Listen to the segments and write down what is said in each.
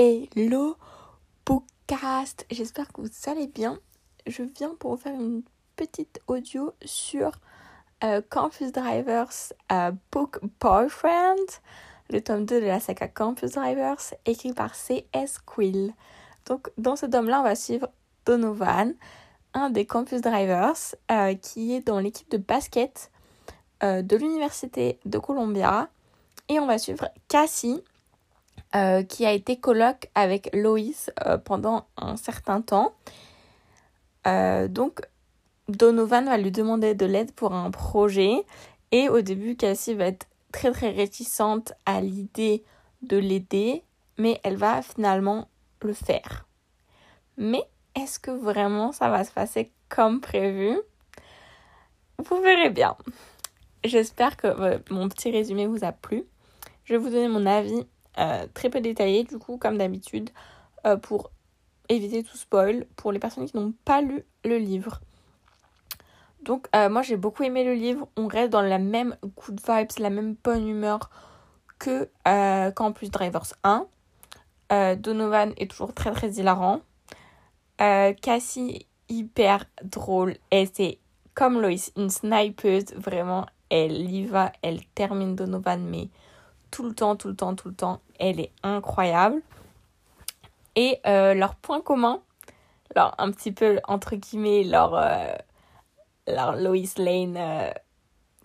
Hello Bookcast, j'espère que vous allez bien. Je viens pour vous faire une petite audio sur euh, Campus Drivers euh, Book Boyfriend, le tome 2 de la saga Campus Drivers, écrit par C.S. Quill. Donc dans ce tome-là, on va suivre Donovan, un des Campus Drivers, euh, qui est dans l'équipe de basket de l'Université de Columbia. Et on va suivre Cassie, euh, qui a été coloc avec Loïs euh, pendant un certain temps. Euh, donc, Donovan va lui demander de l'aide pour un projet. Et au début, Cassie va être très très réticente à l'idée de l'aider, mais elle va finalement le faire. Mais est-ce que vraiment ça va se passer comme prévu? Vous verrez bien. J'espère que mon petit résumé vous a plu. Je vais vous donner mon avis euh, très peu détaillé, du coup, comme d'habitude, euh, pour éviter tout spoil pour les personnes qui n'ont pas lu le livre. Donc, euh, moi, j'ai beaucoup aimé le livre. On reste dans la même good vibes, la même bonne humeur que Campus Drivers 1. Donovan est toujours très très hilarant. Cassie, hyper drôle. Et c'est comme Loïs, une snipeuse. Vraiment, elle y va, elle termine Donovan, mais tout le temps, tout le temps, tout le temps. Elle est incroyable. Et euh, leur point commun, un petit peu entre guillemets leur, euh, leur Lois Lane euh,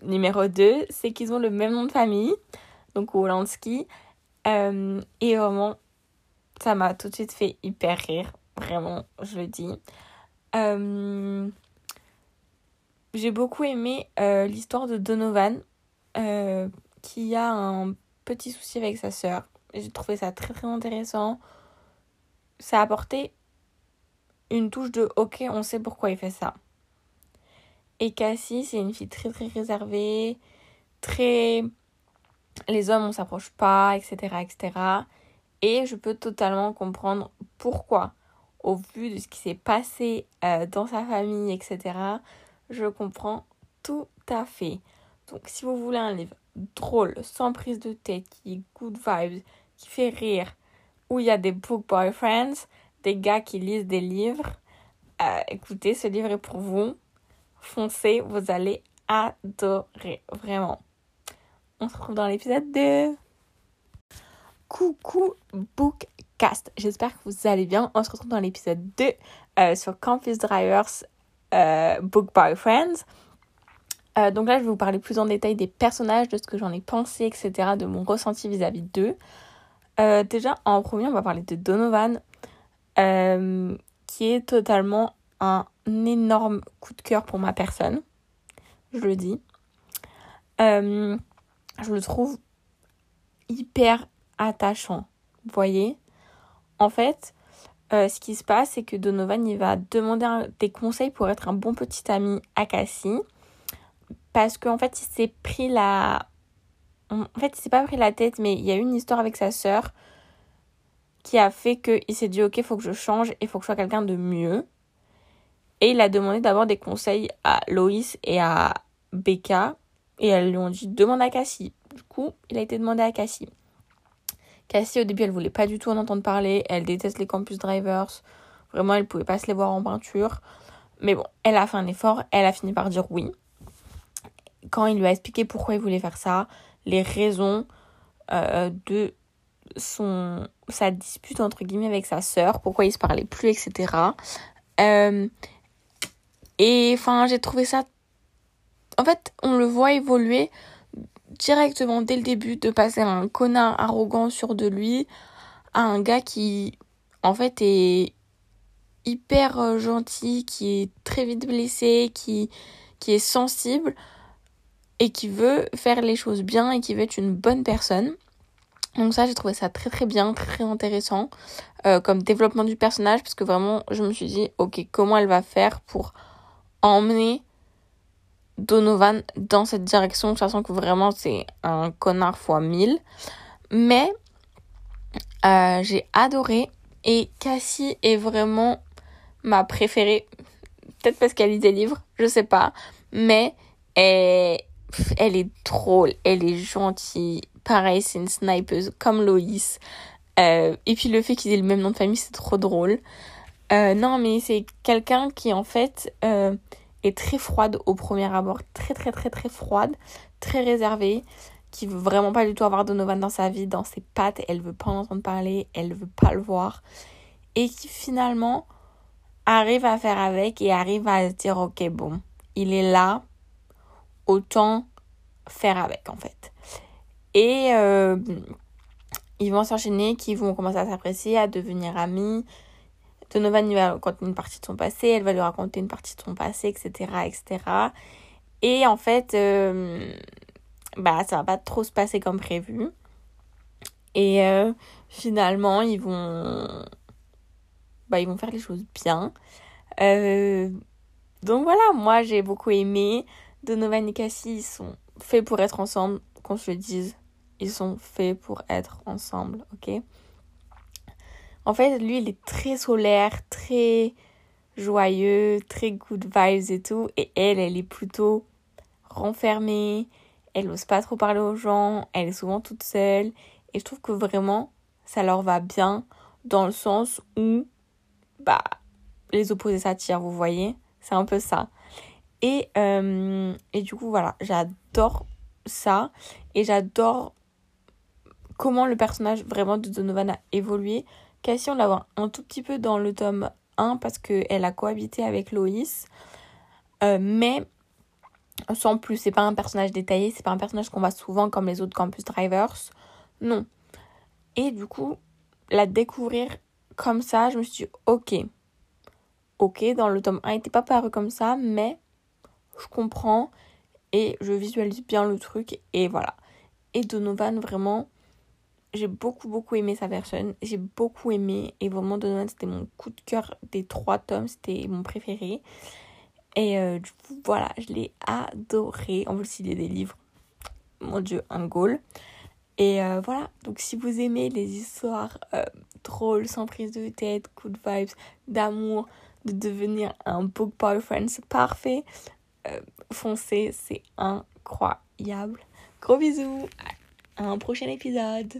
numéro 2, c'est qu'ils ont le même nom de famille, donc Wolanski. et vraiment, ça m'a tout de suite fait hyper rire, vraiment, je le dis. J'ai beaucoup aimé l'histoire de Donovan, qui a un petit souci avec sa sœur. J'ai trouvé ça très très intéressant. Ça a apporté une touche de ok, on sait pourquoi il fait ça. Et Cassie, c'est une fille très très réservée, très. Les hommes, on s'approche pas, etc., etc. Et je peux totalement comprendre pourquoi, au vu de ce qui s'est passé euh, dans sa famille, etc. Je comprends tout à fait. Donc, si vous voulez un livre drôle, sans prise de tête, qui est good vibes, qui fait rire, où il y a des book boyfriends, des gars qui lisent des livres, euh, écoutez, ce livre est pour vous. Foncez, vous allez adorer, vraiment. On se retrouve dans l'épisode 2. Coucou Bookcast, j'espère que vous allez bien. On se retrouve dans l'épisode 2 euh, sur Campus Drivers euh, Book Boyfriends. Euh, donc là, je vais vous parler plus en détail des personnages, de ce que j'en ai pensé, etc., de mon ressenti vis-à-vis d'eux. Euh, déjà, en premier, on va parler de Donovan, euh, qui est totalement un énorme coup de cœur pour ma personne. Je le dis. je le trouve hyper attachant. Vous voyez En fait, ce qui se passe, c'est que Donovan, il va demander des conseils pour être un bon petit ami à Cassie parce qu'en fait, il s'est pris la. En fait, il s'est pas pris la tête, mais il y a eu une histoire avec sa sœur qui a fait qu'il s'est dit Ok, faut que je change et faut que je sois quelqu'un de mieux. Et il a demandé d'abord des conseils à Loïs et à Becca. Et elles lui ont dit Demande à Cassie. Du coup, il a été demandé à Cassie. Cassie, au début, elle voulait pas du tout en entendre parler. Elle déteste les campus drivers. Vraiment, elle pouvait pas se les voir en peinture. Mais bon, elle a fait un effort. Elle a fini par dire oui quand il lui a expliqué pourquoi il voulait faire ça, les raisons euh, de son sa dispute entre guillemets avec sa sœur, pourquoi il se parlait plus, etc. Euh, et enfin, j'ai trouvé ça. En fait, on le voit évoluer directement dès le début, de passer à un connard arrogant sur de lui à un gars qui, en fait, est hyper euh, gentil, qui est très vite blessé, qui, qui est sensible et qui veut faire les choses bien et qui veut être une bonne personne. Donc ça, j'ai trouvé ça très très bien, très intéressant euh, comme développement du personnage parce que vraiment, je me suis dit, ok, comment elle va faire pour emmener Donovan dans cette direction, sachant que vraiment c'est un connard fois mille. Mais euh, j'ai adoré et Cassie est vraiment ma préférée. Peut-être parce qu'elle lit des livres, je sais pas. Mais elle, elle est drôle, elle est gentille. Pareil, c'est une snipeuse comme Loïs. Euh, et puis le fait qu'ils aient le même nom de famille, c'est trop drôle. Euh, non, mais c'est quelqu'un qui en fait euh, est très froide au premier abord, très très très très froide, très réservée, qui veut vraiment pas du tout avoir Donovan dans sa vie, dans ses pattes, elle veut pas en entendre parler, elle veut pas le voir, et qui finalement arrive à faire avec et arrive à se dire ok bon, il est là, autant faire avec en fait. Et euh, ils vont s'enchaîner, qui vont commencer à s'apprécier, à devenir amis. Donovan il va raconter une partie de son passé, elle va lui raconter une partie de son passé, etc. etc. Et en fait, euh, bah, ça va pas trop se passer comme prévu. Et euh, finalement, ils vont, bah, ils vont faire les choses bien. Euh, donc voilà, moi j'ai beaucoup aimé. Donovan et Cassie, ils sont faits pour être ensemble, qu'on se le dise. Ils sont faits pour être ensemble, ok? En fait, lui, il est très solaire, très joyeux, très good vibes et tout. Et elle, elle est plutôt renfermée. Elle n'ose pas trop parler aux gens. Elle est souvent toute seule. Et je trouve que vraiment, ça leur va bien dans le sens où, bah, les opposés s'attirent, vous voyez? C'est un peu ça. Et, euh, et du coup, voilà, j'adore ça. Et j'adore comment le personnage vraiment de Donovan a évolué. Cassie, on la voit un tout petit peu dans le tome 1 parce qu'elle a cohabité avec Loïs. Euh, mais sans plus, c'est pas un personnage détaillé, c'est pas un personnage qu'on voit souvent comme les autres Campus Drivers. Non. Et du coup, la découvrir comme ça, je me suis dit, ok. Ok, dans le tome 1, il n'était pas paru comme ça, mais je comprends et je visualise bien le truc et voilà. Et Donovan, vraiment, j'ai beaucoup beaucoup aimé sa version. J'ai beaucoup aimé et vraiment Donovan c'était mon coup de cœur des trois tomes, c'était mon préféré. Et euh, voilà, je l'ai adoré. En plus il y a des livres, mon dieu, un goal. Et euh, voilà, donc si vous aimez les histoires euh, drôles, sans prise de tête, good vibes, d'amour, de devenir un book boyfriend, c'est parfait. Foncez, c'est incroyable. Gros bisous, à un prochain épisode.